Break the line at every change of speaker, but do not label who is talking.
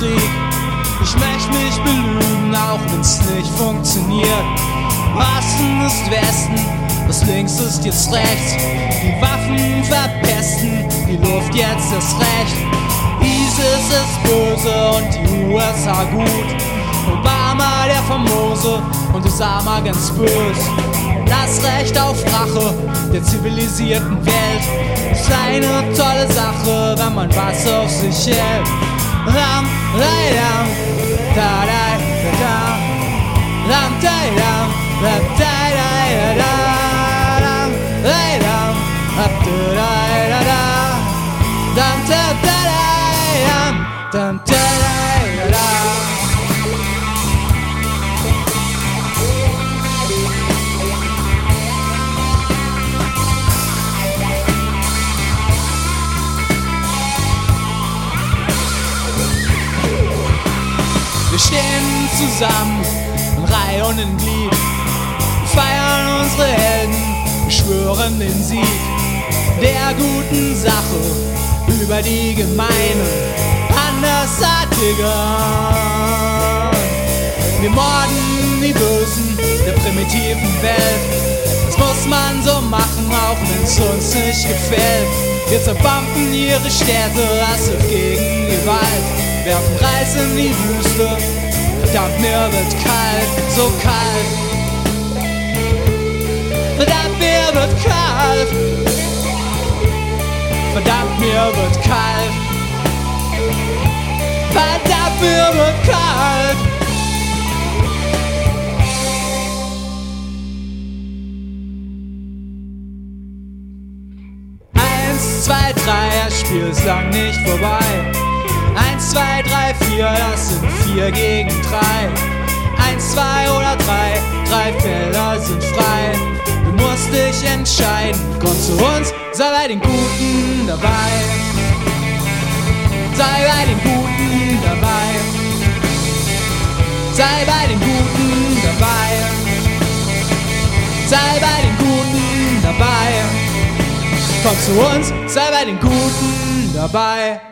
Krieg. Ich möchte mich belügen, auch wenn's nicht funktioniert. Osten ist Westen, das links ist jetzt rechts. Die Waffen verpesten, die Luft jetzt ist recht. ISIS ist böse und die USA gut. Obama der Famose und Osama ganz böse. Das Recht auf Rache der zivilisierten Welt ist eine tolle Sache, wenn man was auf sich hält. làm lấy làm ta đây ta ta làm trái làm làm trái đây là da làm lấy làm hấp từ đây là da làm trái đây làm làm trái stehen zusammen in Reihe und in Glied, feiern unsere Helden, schwören den Sieg der guten Sache über die gemeinen Andersartigen. Wir morden die Bösen der primitiven Welt. Das muss man so machen, auch wenn's uns nicht gefällt. Wir zerbomben ihre Städte, Rasse gegen Gewalt, werfen Reis in die Wüste. Verdammt, mir wird kalt, so kalt. Verdammt, mir wird kalt. Verdammt, mir wird kalt. Verdammt, mir wird kalt. Eins, zwei, drei, das Spiel ist lang nicht vorbei. Eins, zwei, drei, vier, das sind vier gegen drei. Eins, zwei oder drei, drei Felder sind frei. Du musst dich entscheiden, komm zu uns, sei bei den Guten dabei. Sei bei den Guten dabei. Sei bei den Guten dabei. Sei bei den Guten dabei. Komm zu uns, sei bei den Guten dabei.